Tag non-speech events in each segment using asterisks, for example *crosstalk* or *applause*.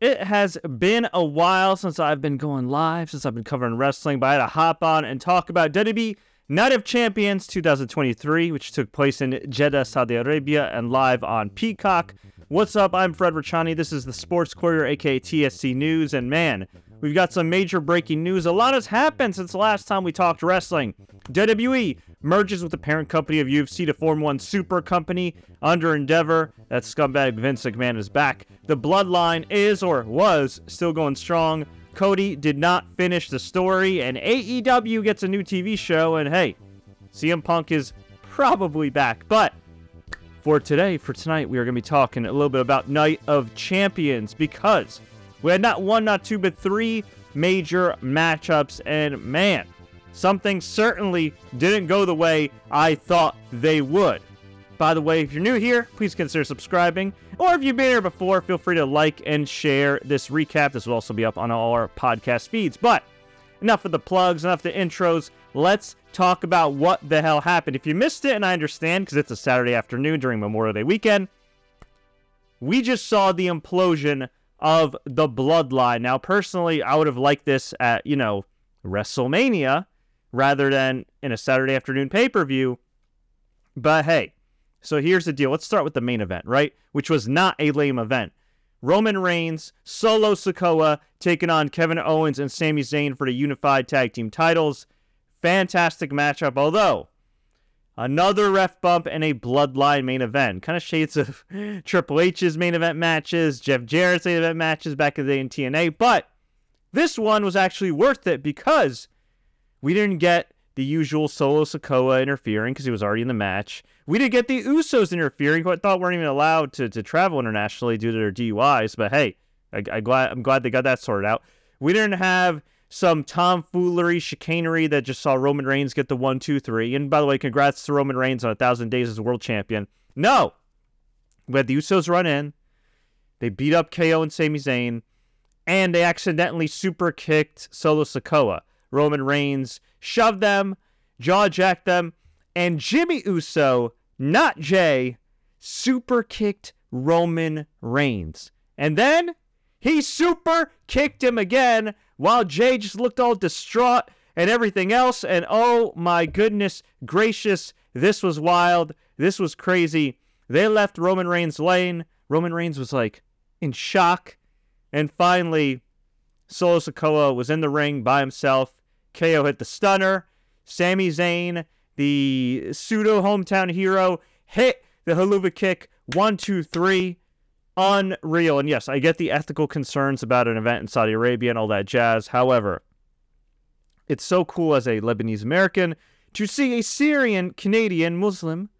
it has been a while since I've been going live, since I've been covering wrestling, but I had to hop on and talk about WWE Night of Champions 2023, which took place in Jeddah, Saudi Arabia, and live on Peacock. What's up? I'm Fred Richani. This is the Sports Courier, aka TSC News, and man, we've got some major breaking news. A lot has happened since the last time we talked wrestling. WWE merges with the parent company of UFC to form one super company under Endeavor. That scumbag Vince McMahon is back. The bloodline is or was still going strong. Cody did not finish the story, and AEW gets a new TV show, and hey, CM Punk is probably back. But for today, for tonight, we are going to be talking a little bit about Night of Champions because we had not one, not two, but three major matchups, and man, something certainly didn't go the way I thought they would. By the way, if you're new here, please consider subscribing. Or if you've been here before, feel free to like and share this recap. This will also be up on all our podcast feeds. But enough of the plugs, enough of the intros. Let's talk about what the hell happened. If you missed it, and I understand because it's a Saturday afternoon during Memorial Day weekend, we just saw the implosion of the bloodline. Now, personally, I would have liked this at, you know, WrestleMania rather than in a Saturday afternoon pay per view. But hey, so here's the deal. Let's start with the main event, right? Which was not a lame event. Roman Reigns, Solo Sikoa taking on Kevin Owens and Sami Zayn for the unified tag team titles. Fantastic matchup, although another ref bump and a bloodline main event. Kind of shades of *laughs* Triple H's main event matches, Jeff Jarrett's main event matches back in the day in TNA, but this one was actually worth it because we didn't get the usual Solo Sikoa interfering because he was already in the match. We didn't get the Usos interfering, who I thought weren't even allowed to, to travel internationally due to their DUIs. But hey, I, I glad, I'm glad they got that sorted out. We didn't have some tomfoolery, chicanery that just saw Roman Reigns get the one, two, three. And by the way, congrats to Roman Reigns on a thousand days as world champion. No, we had the Usos run in. They beat up KO and Sami Zayn, and they accidentally super kicked Solo Sikoa. Roman Reigns shoved them, jaw jacked them, and Jimmy Uso, not Jay, super kicked Roman Reigns. And then he super kicked him again while Jay just looked all distraught and everything else. And oh my goodness gracious, this was wild. This was crazy. They left Roman Reigns' lane. Roman Reigns was like in shock. And finally, Solo Sikoa was in the ring by himself. KO hit the stunner. Sami Zayn the pseudo hometown hero hit the Helluva kick. One, two, three. Unreal. And yes, I get the ethical concerns about an event in Saudi Arabia and all that jazz. However, it's so cool as a Lebanese American to see a Syrian Canadian Muslim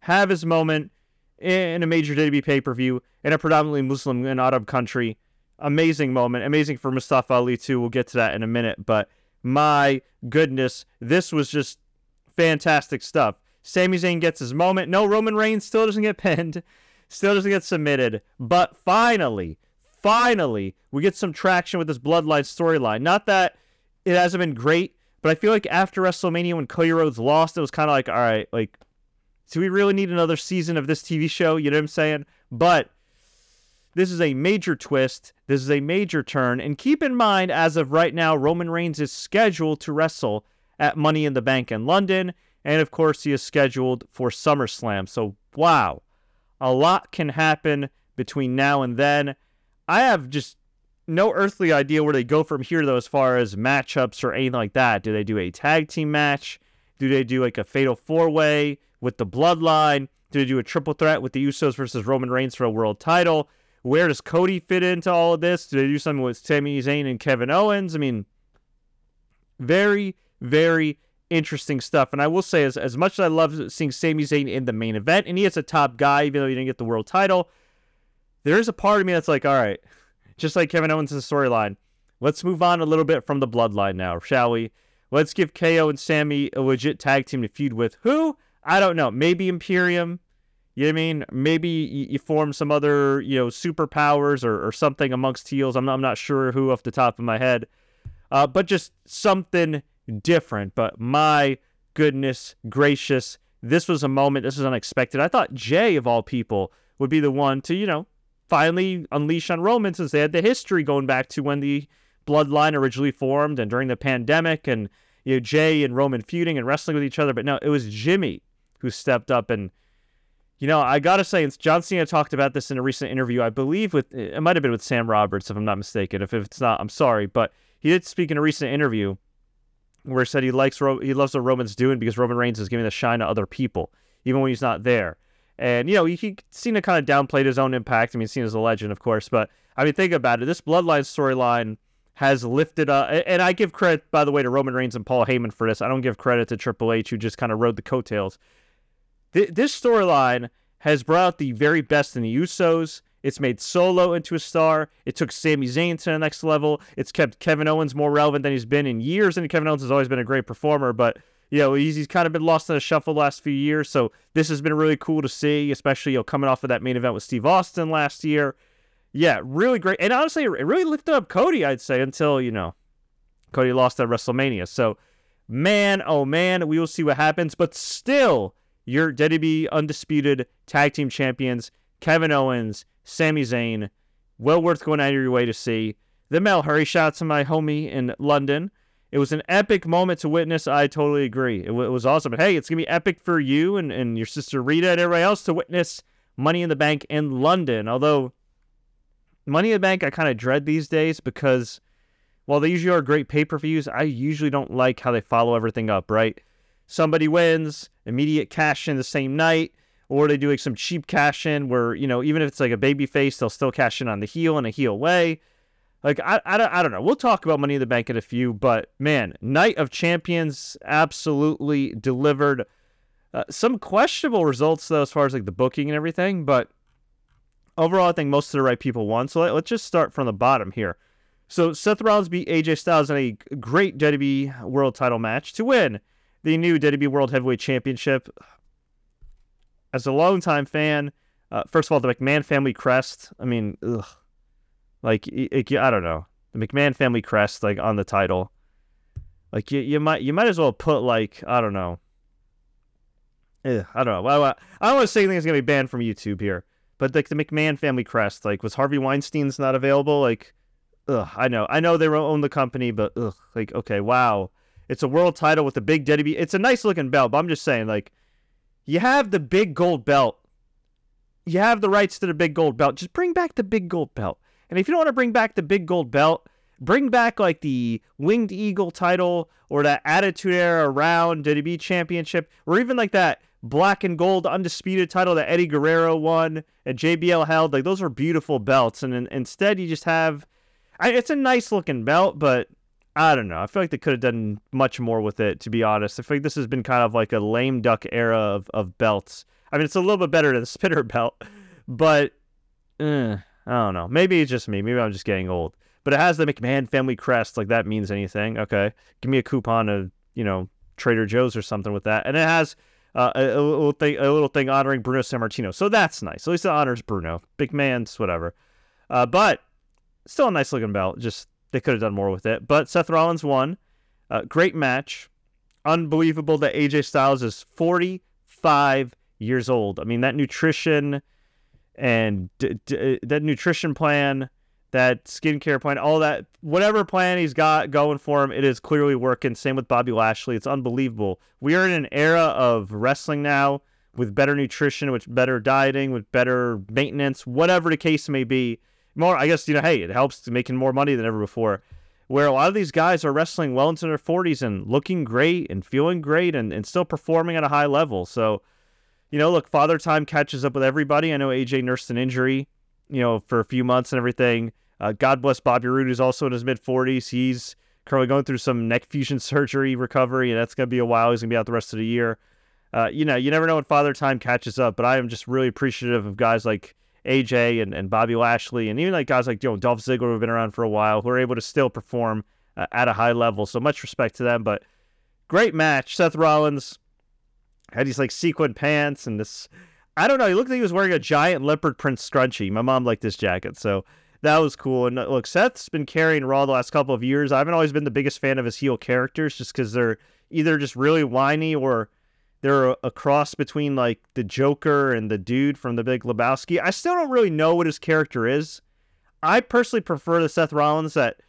have his moment in a major WWE pay per view in a predominantly Muslim and Arab country. Amazing moment. Amazing for Mustafa Ali, too. We'll get to that in a minute. But my goodness, this was just fantastic stuff. Sami Zayn gets his moment. No, Roman Reigns still doesn't get pinned, *laughs* still doesn't get submitted. But finally, finally, we get some traction with this Bloodline storyline. Not that it hasn't been great, but I feel like after WrestleMania when Cody Rhodes lost, it was kind of like, all right, like, do we really need another season of this TV show? You know what I'm saying? But this is a major twist. This is a major turn. And keep in mind, as of right now, Roman Reigns is scheduled to wrestle at Money in the Bank in London. And of course, he is scheduled for SummerSlam. So, wow, a lot can happen between now and then. I have just no earthly idea where they go from here, though, as far as matchups or anything like that. Do they do a tag team match? Do they do like a fatal four way with the bloodline? Do they do a triple threat with the Usos versus Roman Reigns for a world title? Where does Cody fit into all of this? Do they do something with Sami Zayn and Kevin Owens? I mean, very, very interesting stuff. And I will say, as, as much as I love seeing Sami Zayn in the main event, and he is a top guy, even though he didn't get the world title, there is a part of me that's like, all right, just like Kevin Owens' storyline, let's move on a little bit from the bloodline now, shall we? Let's give KO and Sami a legit tag team to feud with. Who? I don't know. Maybe Imperium. You know what I mean? Maybe you, form some other, you know, superpowers or, or something amongst heels. I'm not, I'm not sure who off the top of my head. Uh, but just something different. But my goodness gracious, this was a moment. This was unexpected. I thought Jay, of all people, would be the one to, you know, finally unleash on Roman since they had the history going back to when the bloodline originally formed and during the pandemic and you know Jay and Roman feuding and wrestling with each other. But no, it was Jimmy who stepped up and you know, I gotta say, John Cena talked about this in a recent interview. I believe with it might have been with Sam Roberts, if I'm not mistaken. If, it's not, I'm sorry, but he did speak in a recent interview where he said he likes he loves what Roman's doing because Roman Reigns is giving the shine to other people, even when he's not there. And you know, he, he Cena kind of downplayed his own impact. I mean, Cena's a legend, of course, but I mean, think about it. This Bloodline storyline has lifted up, and I give credit, by the way, to Roman Reigns and Paul Heyman for this. I don't give credit to Triple H, who just kind of rode the coattails this storyline has brought out the very best in the Usos. It's made Solo into a star. It took Sami Zayn to the next level. It's kept Kevin Owens more relevant than he's been in years. And Kevin Owens has always been a great performer, but you know he's, he's kind of been lost in a shuffle the last few years. So this has been really cool to see, especially you know coming off of that main event with Steve Austin last year. Yeah, really great. And honestly, it really lifted up Cody. I'd say until you know Cody lost at WrestleMania. So man, oh man, we will see what happens. But still your WWE undisputed tag team champions, Kevin Owens, Sami Zayn. Well worth going out of your way to see. The Mel Hurry shout out to my homie in London. It was an epic moment to witness. I totally agree. It, w- it was awesome. But hey, it's going to be epic for you and, and your sister Rita and everybody else to witness Money in the Bank in London. Although, Money in the Bank, I kind of dread these days because while they usually are great pay per views, I usually don't like how they follow everything up, right? Somebody wins, immediate cash in the same night, or they do like some cheap cash in where, you know, even if it's like a baby face, they'll still cash in on the heel in a heel way. Like, I, I, don't, I don't know. We'll talk about Money in the Bank in a few, but man, Night of Champions absolutely delivered. Uh, some questionable results, though, as far as like the booking and everything, but overall, I think most of the right people won. So let, us just start from the bottom here. So Seth Rollins beat AJ Styles in a great WWE World Title match to win the new WWE World Heavyweight Championship. As a longtime fan, uh, first of all, the McMahon family crest. I mean, ugh. like it, it, I don't know the McMahon family crest like on the title. Like you, you might you might as well put like I don't know. Ugh, I don't know. I, I don't want to say anything gonna be banned from YouTube here, but like the McMahon family crest, like was Harvey Weinstein's not available? Like, ugh, I know, I know they own the company, but ugh, like okay, wow. It's a world title with a big Deddy. It's a nice looking belt, but I'm just saying, like, you have the big gold belt. You have the rights to the big gold belt. Just bring back the big gold belt. And if you don't want to bring back the big gold belt, bring back like the Winged Eagle title or that Attitude Era round WWE Championship, or even like that black and gold undisputed title that Eddie Guerrero won and JBL held. Like those are beautiful belts, and, and instead you just have. I, it's a nice looking belt, but I don't know. I feel like they could have done much more with it, to be honest. I feel like this has been kind of like a lame duck era of, of belts. I mean, it's a little bit better than *laughs* the spinner belt, but eh, I don't know. Maybe it's just me. Maybe I'm just getting old. But it has the McMahon family crest, like that means anything. Okay, give me a coupon of you know Trader Joe's or something with that, and it has uh, a, a, little thing, a little thing honoring Bruno Sammartino. So that's nice. At least it honors Bruno. Big man's whatever. Uh, but still a nice looking belt. Just they could have done more with it. But Seth Rollins won. Uh, great match. Unbelievable that AJ Styles is 45 years old. I mean, that nutrition and d- d- that nutrition plan, that skincare plan, all that, whatever plan he's got going for him, it is clearly working. Same with Bobby Lashley. It's unbelievable. We are in an era of wrestling now with better nutrition, with better dieting, with better maintenance, whatever the case may be more. I guess you know, hey, it helps making more money than ever before. Where a lot of these guys are wrestling well into their 40s and looking great and feeling great and, and still performing at a high level. So, you know, look, father time catches up with everybody. I know AJ nursed an injury, you know, for a few months and everything. Uh, God bless Bobby Roode, who's also in his mid 40s. He's currently going through some neck fusion *laughs* surgery recovery, and that's going to be a while. He's going to be out the rest of the year. Uh, you know, you never know when father time catches up, but I am just really appreciative of guys like AJ and, and Bobby Lashley, and even like guys like you know Dolph Ziggler who've been around for a while, who are able to still perform uh, at a high level. So much respect to them. But great match. Seth Rollins had these like sequin pants and this. I don't know. He looked like he was wearing a giant leopard print scrunchie. My mom liked this jacket, so that was cool. And uh, look, Seth's been carrying Raw the last couple of years. I haven't always been the biggest fan of his heel characters, just because they're either just really whiny or they're a, cross between like the Joker and the dude from the Big Lebowski. I still don't really know what his character is. I personally prefer the Seth Rollins that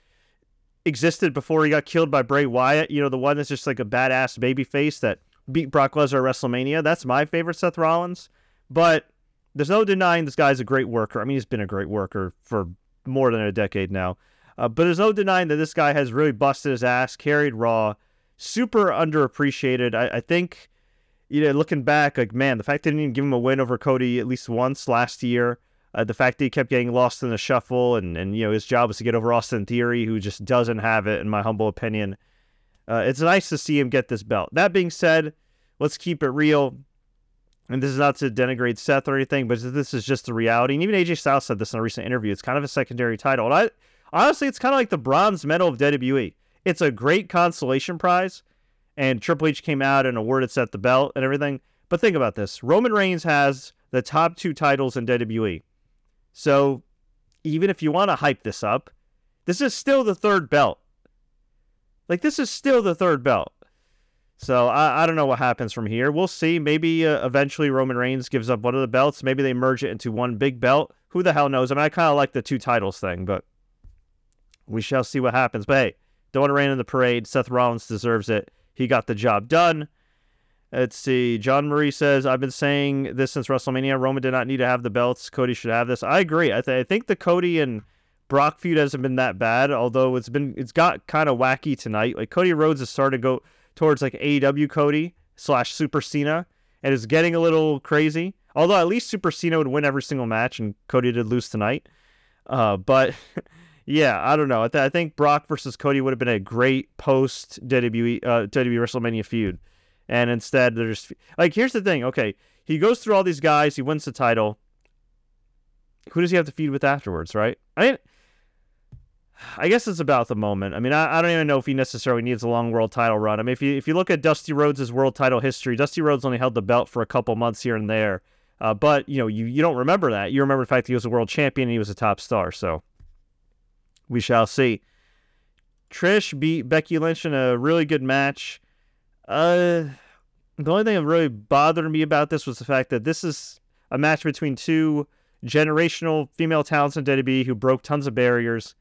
existed before he got killed by Bray Wyatt. You know, the one that's just like a badass baby face that beat Brock Lesnar at WrestleMania. That's my favorite Seth Rollins. But there's no denying this guy's a great worker. I mean, he's been a great worker for more than a decade now. Uh, but there's no denying that this guy has really busted his ass, carried Raw, super underappreciated. I, I think, you know, looking back, like, man, the fact they didn't even give him a win over Cody at least once last year, uh, the fact that he kept getting lost in the shuffle, and, and, you know, his job was to get over Austin Theory, who just doesn't have it, in my humble opinion. Uh, it's nice to see him get this belt. That being said, let's keep it real and this is not to denigrate Seth or anything, but this is just the reality. And even AJ Styles said this in a recent interview. It's kind of a secondary title. And I honestly, it's kind of like the bronze medal of WWE. It's a great consolation prize, and Triple H came out and awarded Seth the belt and everything. But think about this: Roman Reigns has the top two titles in WWE. So even if you want to hype this up, this is still the third belt. Like this is still the third belt. So I, I don't know what happens from here. We'll see. Maybe uh, eventually Roman Reigns gives up one of the belts. Maybe they merge it into one big belt. Who the hell knows? I mean, I kind of like the two titles thing, but we shall see what happens. But hey, don't want to rain in the parade. Seth Rollins deserves it. He got the job done. Let's see. John Marie says, I've been saying this since WrestleMania. Roman did not need to have the belts. Cody should have this. I agree. I, th- I think the Cody and Brock feud hasn't been that bad, although it's been it's got kind of wacky tonight. Like Cody Rhodes has started to go towards like AEW Cody slash Super Cena, and it's getting a little crazy. Although at least Super Cena would win every single match, and Cody did lose tonight. Uh, but *laughs* yeah, I don't know. I, th- I, think Brock versus Cody would have been a great post WWE uh, WWE WrestleMania feud, and instead they're just like here's the thing. Okay, he goes through all these guys, he wins the title. Who does he have to feud with afterwards, right? I mean, I guess it's about the moment. I mean, I, I don't even know if he necessarily needs a long world title run. I mean, if you if you look at Dusty Rhodes' world title history, Dusty Rhodes only held the belt for a couple months here and there. Uh, but you know, you, you don't remember that. You remember the fact that he was a world champion and he was a top star. So we shall see. Trish beat Becky Lynch in a really good match. Uh, the only thing that really bothered me about this was the fact that this is a match between two generational female talents in WWE who broke tons of barriers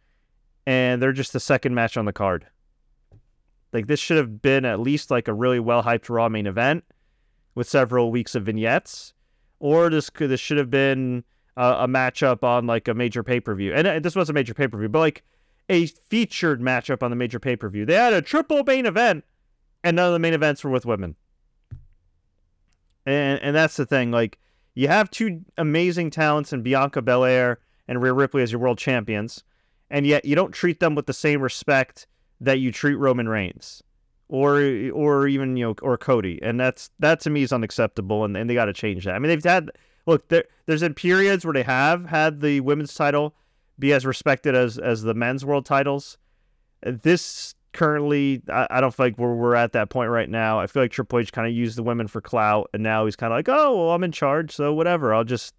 and they're just the second match on the card. Like this should have been at least like a really well hyped Raw main event with several weeks of vignettes, or this could this should have been a, a matchup on like a major pay per view. And uh, this was a major pay per view, but like a featured matchup on the major pay per view. They had a triple main event, and none of the main events were with women. And and that's the thing. Like you have two amazing talents in Bianca Belair and Rhea Ripley as your world champions and yet you don't treat them with the same respect that you treat Roman Reigns or or even you know or Cody, and that's that to me is unacceptable, and, and they got to change that. I mean, they've had look there. There's been periods where they have had the women's title be as respected as as the men's world titles. This currently, I, I don't feel like we're we're at that point right now. I feel like Triple H kind of used the women for clout, and now he's kind of like, oh, well, I'm in charge, so whatever. I'll just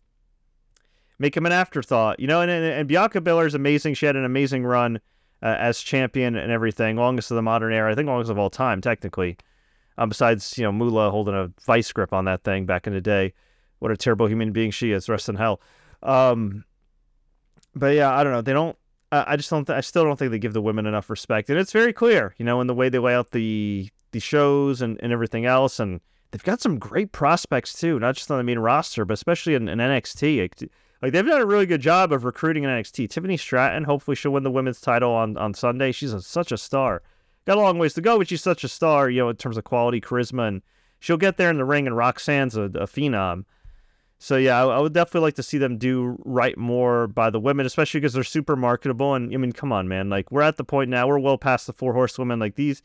make him an afterthought. You know, and, and, and Bianca Belair is amazing. She had an amazing run uh, as champion and everything, longest of the modern era. I think longest of all time, technically. Um, besides, you know, Moolah holding a vice grip on that thing back in the day. What a terrible human being she is. Rest in hell. Um, but yeah, I don't know. They don't. I just don't. Th- I still don't think they give the women enough respect, and it's very clear, you know, in the way they lay out the the shows and, and everything else. And they've got some great prospects too, not just on the main roster, but especially in, in NXT. Like they've done a really good job of recruiting in NXT. Tiffany Stratton, hopefully she'll win the women's title on, on Sunday. She's a, such a star. Got a long ways to go, but she's such a star, you know, in terms of quality, charisma, and she'll get there in the ring. And Roxanne's a, a phenom. So yeah, I, I, would definitely like to see them do right more by the women, especially because they're super marketable. And I mean, come on, man, like we're at the point now. We're well past the four horsewomen. Like these,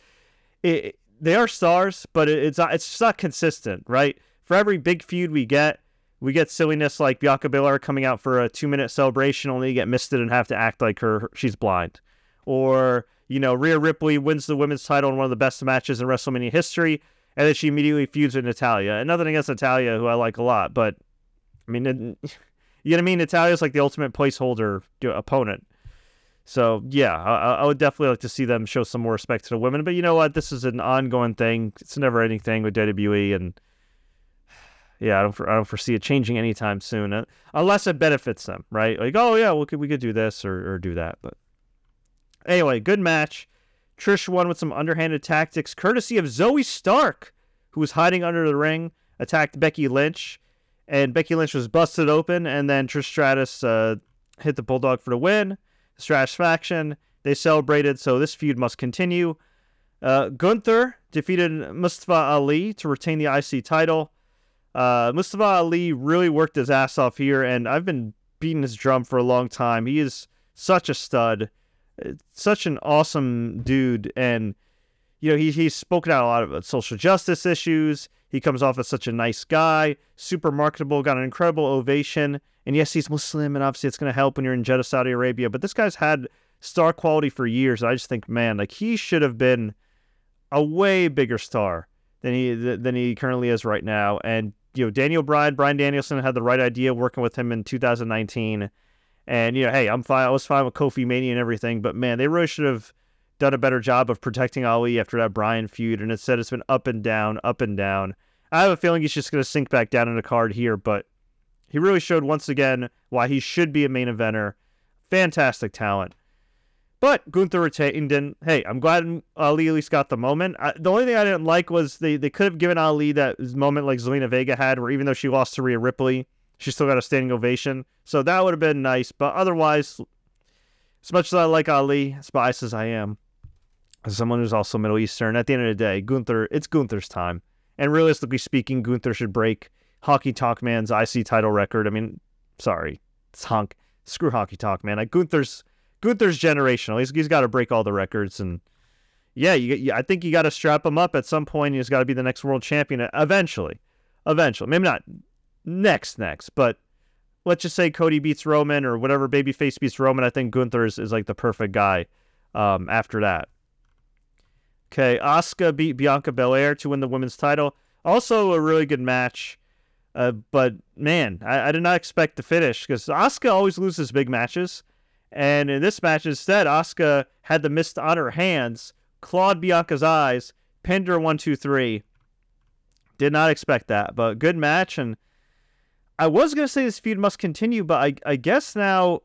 it, they are stars, but it, it's not. It's just not consistent, right? For every big feud we get, we get silliness like Bianca Belair coming out for a two minute celebration, only get misted and have to act like her she's blind. Or, you know, Rhea Ripley wins the women's title in one of the best matches in WrestleMania history, and then she immediately feuds with Natalya. And nothing against Natalya, who I like a lot, but I mean, *laughs* you know what I mean? Natalya's like the ultimate placeholder opponent. So yeah, I, I, would definitely like to see them show some more respect to the women. But you know what? This is an ongoing thing. It's a never ending thing with WWE, and *sighs* yeah, I don't I don't foresee it changing anytime soon, uh, unless it benefits them, right? Like, oh yeah, we could we could do this or, or do that. But anyway, good match. Trish won with some underhanded tactics, courtesy of Zoey Stark, who was hiding under the ring, attacked Becky Lynch, and Becky Lynch was busted open, and then Trish Stratus uh, hit the Bulldog for the win. Stratus faction they celebrated, so this feud must continue. Uh, Gunther defeated Mustafa Ali to retain the IC title. Uh, Mustafa Ali really worked his ass off here, and I've been beating his drum for a long time. He is such a stud, such an awesome dude, and you know he he's spoken out a lot about social justice issues. He comes off as such a nice guy, super marketable, got an incredible ovation. And yes, he's Muslim, and obviously it's going to help when you're in Jeddah, Saudi Arabia. But this guy's had star quality for years. I just think, man, like he should have been a way bigger star than he than he currently is right now. And you know, Daniel Bryan, Bryan Danielson had the right idea working with him in 2019. And you know, hey, I'm fine. I was fine with Kofi Mania and everything, but man, they really should have done a better job of protecting Ali after that Bryan feud. And instead, it's been up and down, up and down. I have a feeling he's just going to sink back down in the card here, but he really showed once again why he should be a main eventer. Fantastic talent. But Gunther retained, and hey, I'm glad Ali at least got the moment. I, the only thing I didn't like was they, they could have given Ali that moment like Zelina Vega had, where even though she lost to Rhea Ripley, she still got a standing ovation. So that would have been nice. But otherwise, as much as I like Ali, as biased as I am, as someone who's also Middle Eastern, at the end of the day, Gunther, it's Gunther's time. And realistically speaking, Gunther should break Honky Tonk Man's IC title record. I mean, sorry, it's honk. Screw Hockey Talk Man. Like Gunther's Gunther's generational. He's, he's got to break all the records, and yeah, you, I think you got to strap him up at some point. He's got to be the next world champion eventually. Eventually, maybe not next next, but let's just say Cody beats Roman or whatever babyface beats Roman. I think Gunther is, is like the perfect guy um, after that. Okay, Asuka beat Bianca Belair to win the women's title. Also a really good match. Uh, but man, I, I, did not expect the finish because Asuka always loses big matches. And in this match, instead, Asuka had the mist on her hands, clawed Bianca's eyes, pinned her one, two, three. Did not expect that, but good match. And I was going to say this feud must continue, but I, I guess now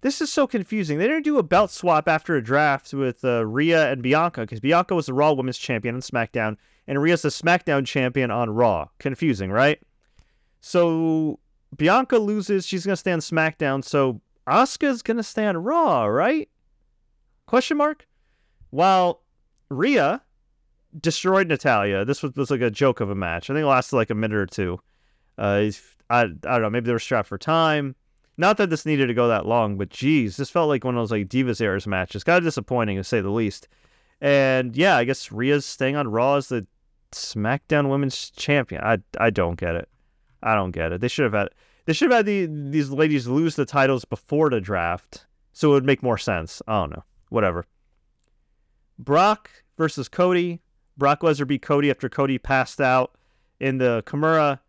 this is so confusing. They didn't do a belt swap after a draft with uh, Rhea and Bianca because Bianca was the Raw Women's Champion on SmackDown, and Rhea's the SmackDown Champion on Raw. Confusing, right? So Bianca loses. She's going to stay on SmackDown. So Asuka's gonna stay on Raw, right? Question mark. While Rhea destroyed Natalya. this was, was like a joke of a match. I think it lasted like a minute or two. Uh, I I don't know. Maybe they were strapped for time. Not that this needed to go that long, but geez, this felt like one of those like Divas eras matches. Kind of disappointing to say the least. And yeah, I guess Rhea's staying on Raw as the SmackDown Women's Champion. I I don't get it. I don't get it. They should have had they should have had the, these ladies lose the titles before the draft, so it would make more sense. I don't know. Whatever. Brock versus Cody. Brock Lesnar beat Cody after Cody passed out in the Kimura.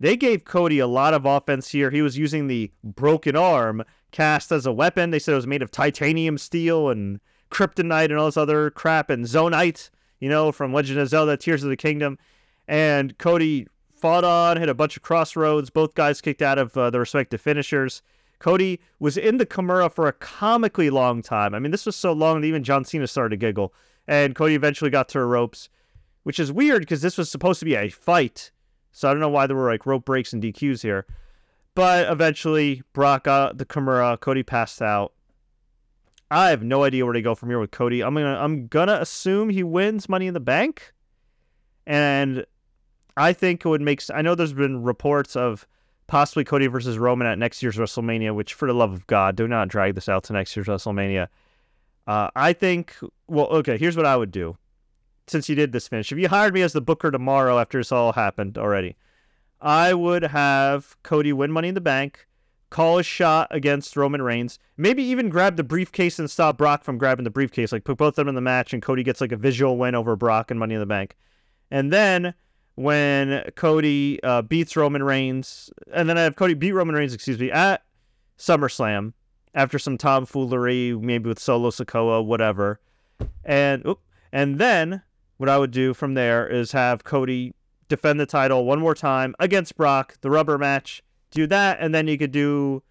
They gave Cody a lot of offense here. He was using the broken arm cast as a weapon. They said it was made of titanium steel and kryptonite and all this other crap and zonaite, you know, from Legend of Zelda Tears of the Kingdom. And Cody fought on, hit a bunch of Cross Rhodes. Both guys kicked out of uh, their respective finishers. Cody was in the Kimura for a comically long time. I mean, this was so long that even John Cena started to giggle. And Cody eventually got to the ropes, which is weird because this was supposed to be a fight. So I don't know why there were like rope breaks and DQs here. But eventually, Brock got the Kimura. Cody passed out. I have no idea where to go from here with Cody. I'm gonna I'm gonna assume he wins Money in the Bank, and I think it would make. I know there's been reports of possibly Cody versus Roman at next year's WrestleMania, which, for the love of God, do not drag this out to next year's WrestleMania. Uh, I think. Well, okay. Here's what I would do. Since you did this finish, if you hired me as the booker tomorrow after this all happened already, I would have Cody win Money in the Bank, call a shot against Roman Reigns, maybe even grab the briefcase and stop Brock from grabbing the briefcase. Like put both of them in the match, and Cody gets like a visual win over Brock and Money in the Bank, and then when Cody uh, beats Roman Reigns, and then I have Cody beat Roman Reigns, excuse me, at SummerSlam after some tomfoolery, maybe with Solo Sikoa, whatever. And and then what I would do from there is have Cody defend the title one more time against Brock, the rubber match. Do that, and then you could do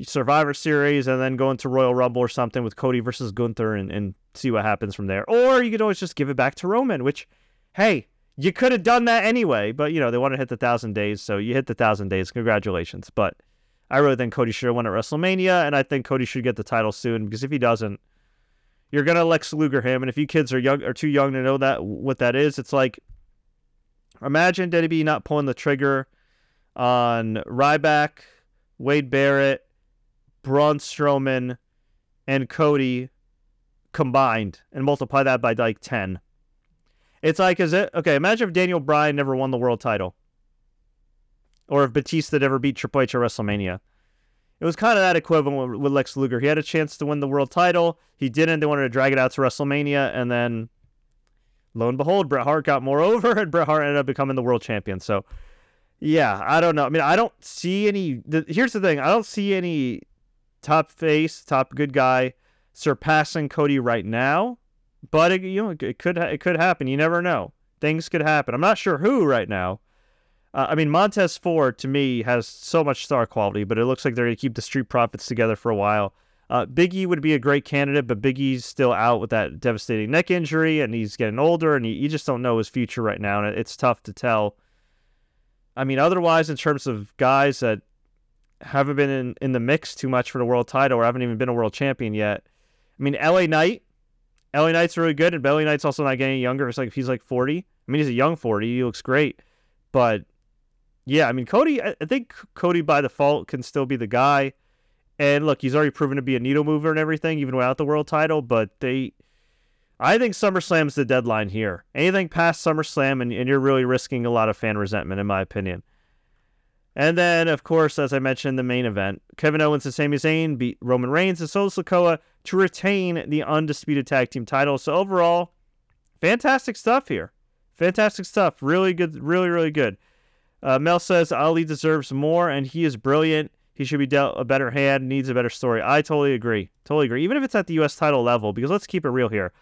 Survivor Series and then go into Royal Rumble or something with Cody versus Gunther and, and see what happens from there. Or you could always just give it back to Roman, which, hey, you could have done that anyway, but you know, they want to hit the thousand days, so you hit the thousand days. Congratulations. But I really think Cody should have won at WrestleMania, and I think Cody should get the title soon because if he doesn't, you're gonna Lex Luger him. And if you kids are young are too young to know that what that is, it's like imagine Debbie not pulling the trigger on Ryback, Wade Barrett, Braun Strowman, and Cody combined and multiply that by like 10. It's like, is it okay? Imagine if Daniel Bryan never won the world title, or if Batista never beat Triple H at WrestleMania. It was kind of that equivalent with, Lex Luger. He had a chance to win the world title. He didn't. They wanted to drag it out to WrestleMania, and then lo and behold, Bret Hart got more *laughs* over, and Bret Hart ended up becoming the world champion. So, yeah, I don't know. I mean, I don't see any. The, here's the thing: I don't see any top face, top good guy surpassing Cody right now. But it, you know, it could it could happen. You never know. Things could happen. I'm not sure who right now. Uh, I mean, Montez Ford to me has so much star quality, but it looks like they're going to keep the Street Profits together for a while. Uh, Biggie would be a great candidate, but Biggie's still out with that devastating neck injury, and he's getting older, and you, you just don't know his future right now, and it's tough to tell. I mean, otherwise, in terms of guys that haven't been in, in the mix too much for the world title or haven't even been a world champion yet, I mean, LA Knight, LA Knight's really good, and LA Knight's also not getting younger. It's like if he's like 40. I mean, he's a young 40. He looks great, but yeah, I mean, Cody. I think Cody by default can still be the guy. And look, he's already proven to be a needle mover and everything, even without the world title. But they, I think SummerSlam's the deadline here. Anything past SummerSlam, and, and you're really risking a lot of fan resentment, in my opinion. And then, of course, as I mentioned, the main event Kevin Owens and Sami Zayn beat Roman Reigns and Solo Sikoa to retain the undisputed tag team title. So, overall, fantastic stuff here. Fantastic stuff. Really good. Really, really good. Uh, Mel says Ali deserves more, and he is brilliant. He should be dealt a better hand, needs a better story. I totally agree. Totally agree. Even if it's at the U.S. title level, because let's keep it real here.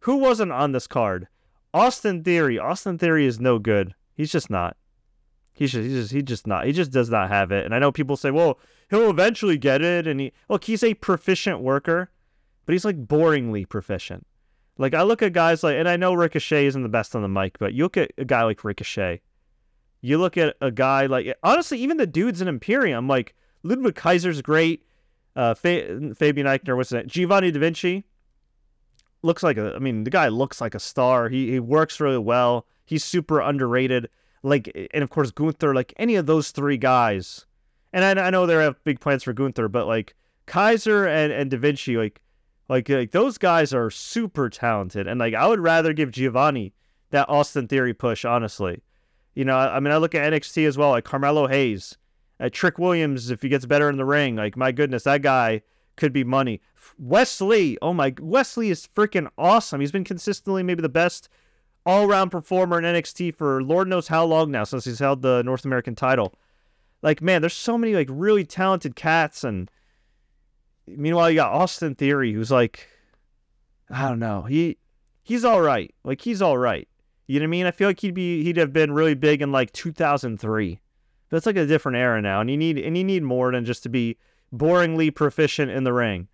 Who wasn't on this card? Austin Theory. Austin Theory is no good. He's just not. He's just, he's just, he just not. He just does not have it. And I know people say, well, he'll eventually get it. And he, look, he's a proficient worker, but he's like boringly proficient. Like I look at guys like, and I know Ricochet isn't the best on the mic, but you look at a guy like Ricochet. You look at a guy like, honestly, even the dudes in Imperium, like Ludwig Kaiser's great. Uh, Fa- Fabian Aichner, what's that? Giovanni Da Vinci looks like a. I mean, the guy looks like a star. He he works really well. He's super underrated like, and of course Gunther, like any of those three guys. And I, I know they have big plans for Gunther, but like Kaiser and, and Da Vinci, like, like, like those guys are super talented. And like, I would rather give Giovanni that Austin Theory push, honestly. You know, I, mean, I look at NXT as well, like Carmelo Hayes, uh, Trick Williams, if he gets better in the ring, like, my goodness, that guy could be money. Wes Lee, oh my, Wes Lee is freaking awesome. He's been consistently maybe the best all around performer in NXT for Lord knows how long now since he's held the North American title. Like, man, there's so many like really talented cats, and meanwhile you got Austin Theory, who's like, I don't know, he he's all right. Like he's all right. You know what I mean? I feel like he'd be he'd have been really big in like 2003. That's like a different era now, and you need and you need more than just to be boringly proficient in the ring.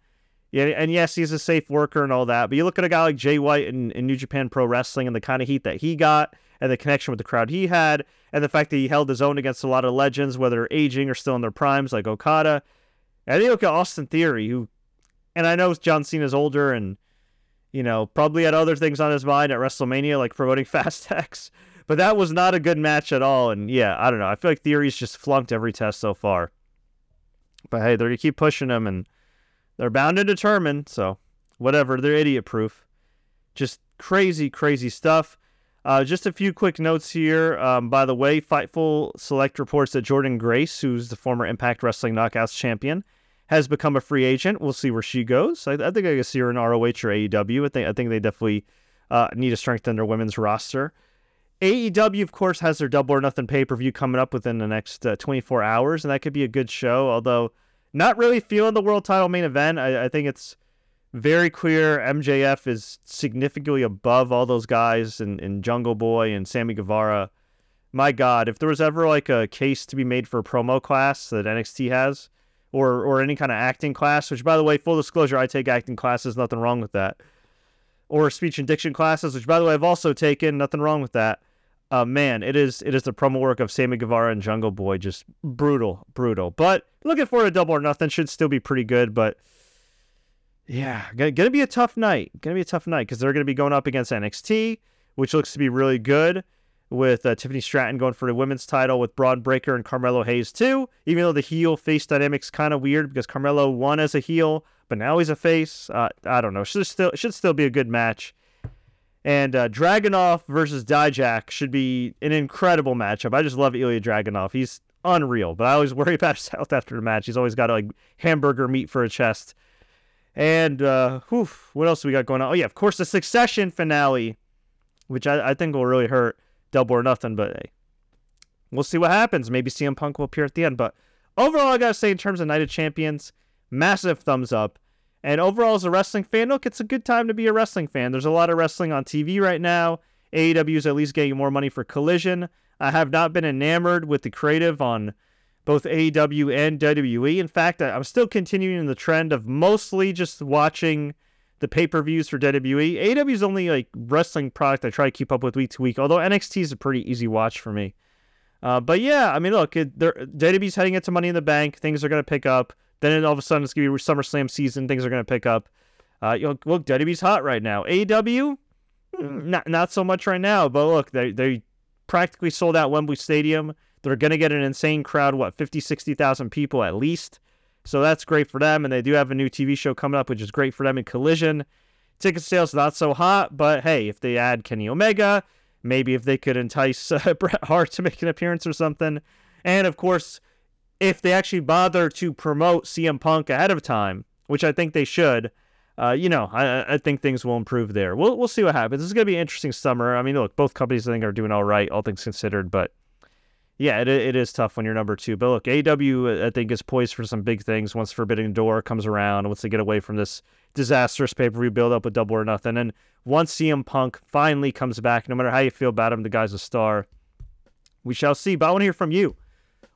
Yeah, and yes, he's a safe worker and all that. But you look at a guy like Jay White in, in New Japan Pro Wrestling and the kind of heat that he got and the connection with the crowd he had, and the fact that he held his own against a lot of legends, whether aging or still in their primes, like Okada. And you look at Austin Theory, who, and I know John Cena's older and, you know, probably had other things on his mind at WrestleMania, like promoting *laughs* Fast X. But that was not a good match at all. And yeah, I don't know. I feel like Theory's just flunked every test so far. But hey, they're going to keep pushing him and they're bound and determined, so whatever. They're idiot proof. Just crazy, crazy stuff. Uh, just a few quick notes here. Um, by the way, Fightful Select reports that Jordynne Grace, who's the former Impact Wrestling Knockouts champion, has become a free agent. We'll see where she goes. I, I think I can see her in ROH or AEW. I think I think they definitely uh, need to strengthen their women's roster. AEW, of course, has their Double or Nothing pay per view coming up within the next uh, 24 hours, and that could be a good show. Although not really feeling the world title main event. I, I think it's very clear MJF is significantly above all those guys and, and Jungle Boy and Sammy Guevara. my God, if there was ever like a case to be made for a promo class that NXT has, or or any kind of acting class, which by the way, full disclosure, I take acting classes, nothing wrong with that. Or speech and diction classes, which by the way, I've also taken, nothing wrong with that. Uh, man, it is it is the promo work of Sammy Guevara and Jungle Boy, just brutal, brutal. But looking forward to Double or Nothing should still be pretty good, but yeah, gonna, gonna be a tough night. Gonna be a tough night because they're gonna be going up against NXT, which looks to be really good with uh, Tiffany Stratton going for the women's title with Bron Breakker and Carmelo Hayes too. Even though the heel face dynamic's kind of weird because Carmelo won as a heel, but now he's a face. Uh, I don't know. Should still should still be a good match. And uh, Dragunov versus Dijak should be an incredible matchup. I just love Ilya Dragunov. He's unreal, but I always *laughs* worry about his health after the match. He's always got like hamburger meat for a chest. And uh, whew, what else we got going on? Oh yeah, of course the Succession finale, which I, I think will really hurt double or nothing. But hey, we'll see what happens. Maybe CM Punk will appear at the end. But overall, I gotta say, in terms of Night of Champions, massive thumbs up. And overall, as a wrestling fan, look, it's a good time to be a wrestling fan. There's a lot of wrestling on TV right now. AEW is at least getting more money for Collision. I have not been enamored with the creative on both AEW and WWE. In fact, I'm still continuing the trend of mostly just watching the pay per views for WWE. AEW is only like wrestling product I try to keep up with week to week, although NXT is a pretty easy watch for me. Uh, but yeah, I mean, look, it, WWE's heading into Money in the Bank. Things are going to pick up. Then all of a sudden, it's going to be SummerSlam season. Things are going to pick up. Uh, you know, look, WWE's hot right now. AEW, hmm, not not so much right now. But look, they they practically sold out Wembley Stadium. They're going to get an insane crowd, what, 50, 60,000 people at least. So that's great for them. And they do have a new TV show coming up, which is great for them in Collision. Ticket sales not so hot, but hey, if they add Kenny Omega, maybe if they could entice uh, *laughs* Bret Hart to make an appearance or something. And of course, if they actually bother to promote CM Punk ahead of time, which I think they should, uh, you know, I, I think things will improve there. We'll we'll see what happens. This is gonna be an interesting summer. I mean, look, both companies I think are doing all right, all things considered, but yeah, it, it is tough when you're number two. But look, AEW I think is poised for some big things once Forbidden Door comes around, once they get away from this disastrous pay per view build up with Double or Nothing, and once CM Punk finally comes back, no matter how you feel about him, the guy's a star. We shall see. But I want to hear from you.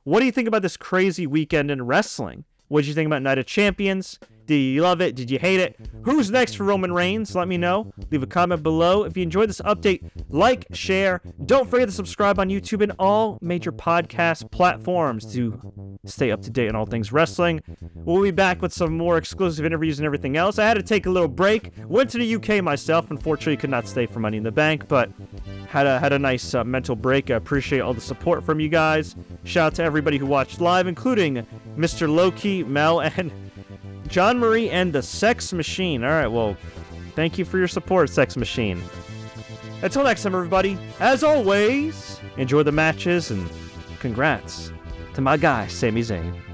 What do you think about this crazy weekend in wrestling? What did you think about Night of Champions? Did you love it? Did you hate it? Who's next for Roman Reigns? Let me know. Leave a comment below. If you enjoyed this update, like, share. Don't forget to subscribe on YouTube and all major podcast platforms to stay up to date on all things wrestling. We'll be back with some more exclusive interviews and everything else. I had to take a little break. Went to the UK myself. Unfortunately, could not stay for Money in the Bank, but had a had a nice uh, mental break. I appreciate all the support from you guys. Shout out to everybody who watched live, including Mr. Loki, Mel, *laughs* and John Marie and the Sex Machine. All right, well, thank you for your support, Sex Machine. Until next time, everybody, as always, enjoy the matches and congrats to my guy, Sami Zayn.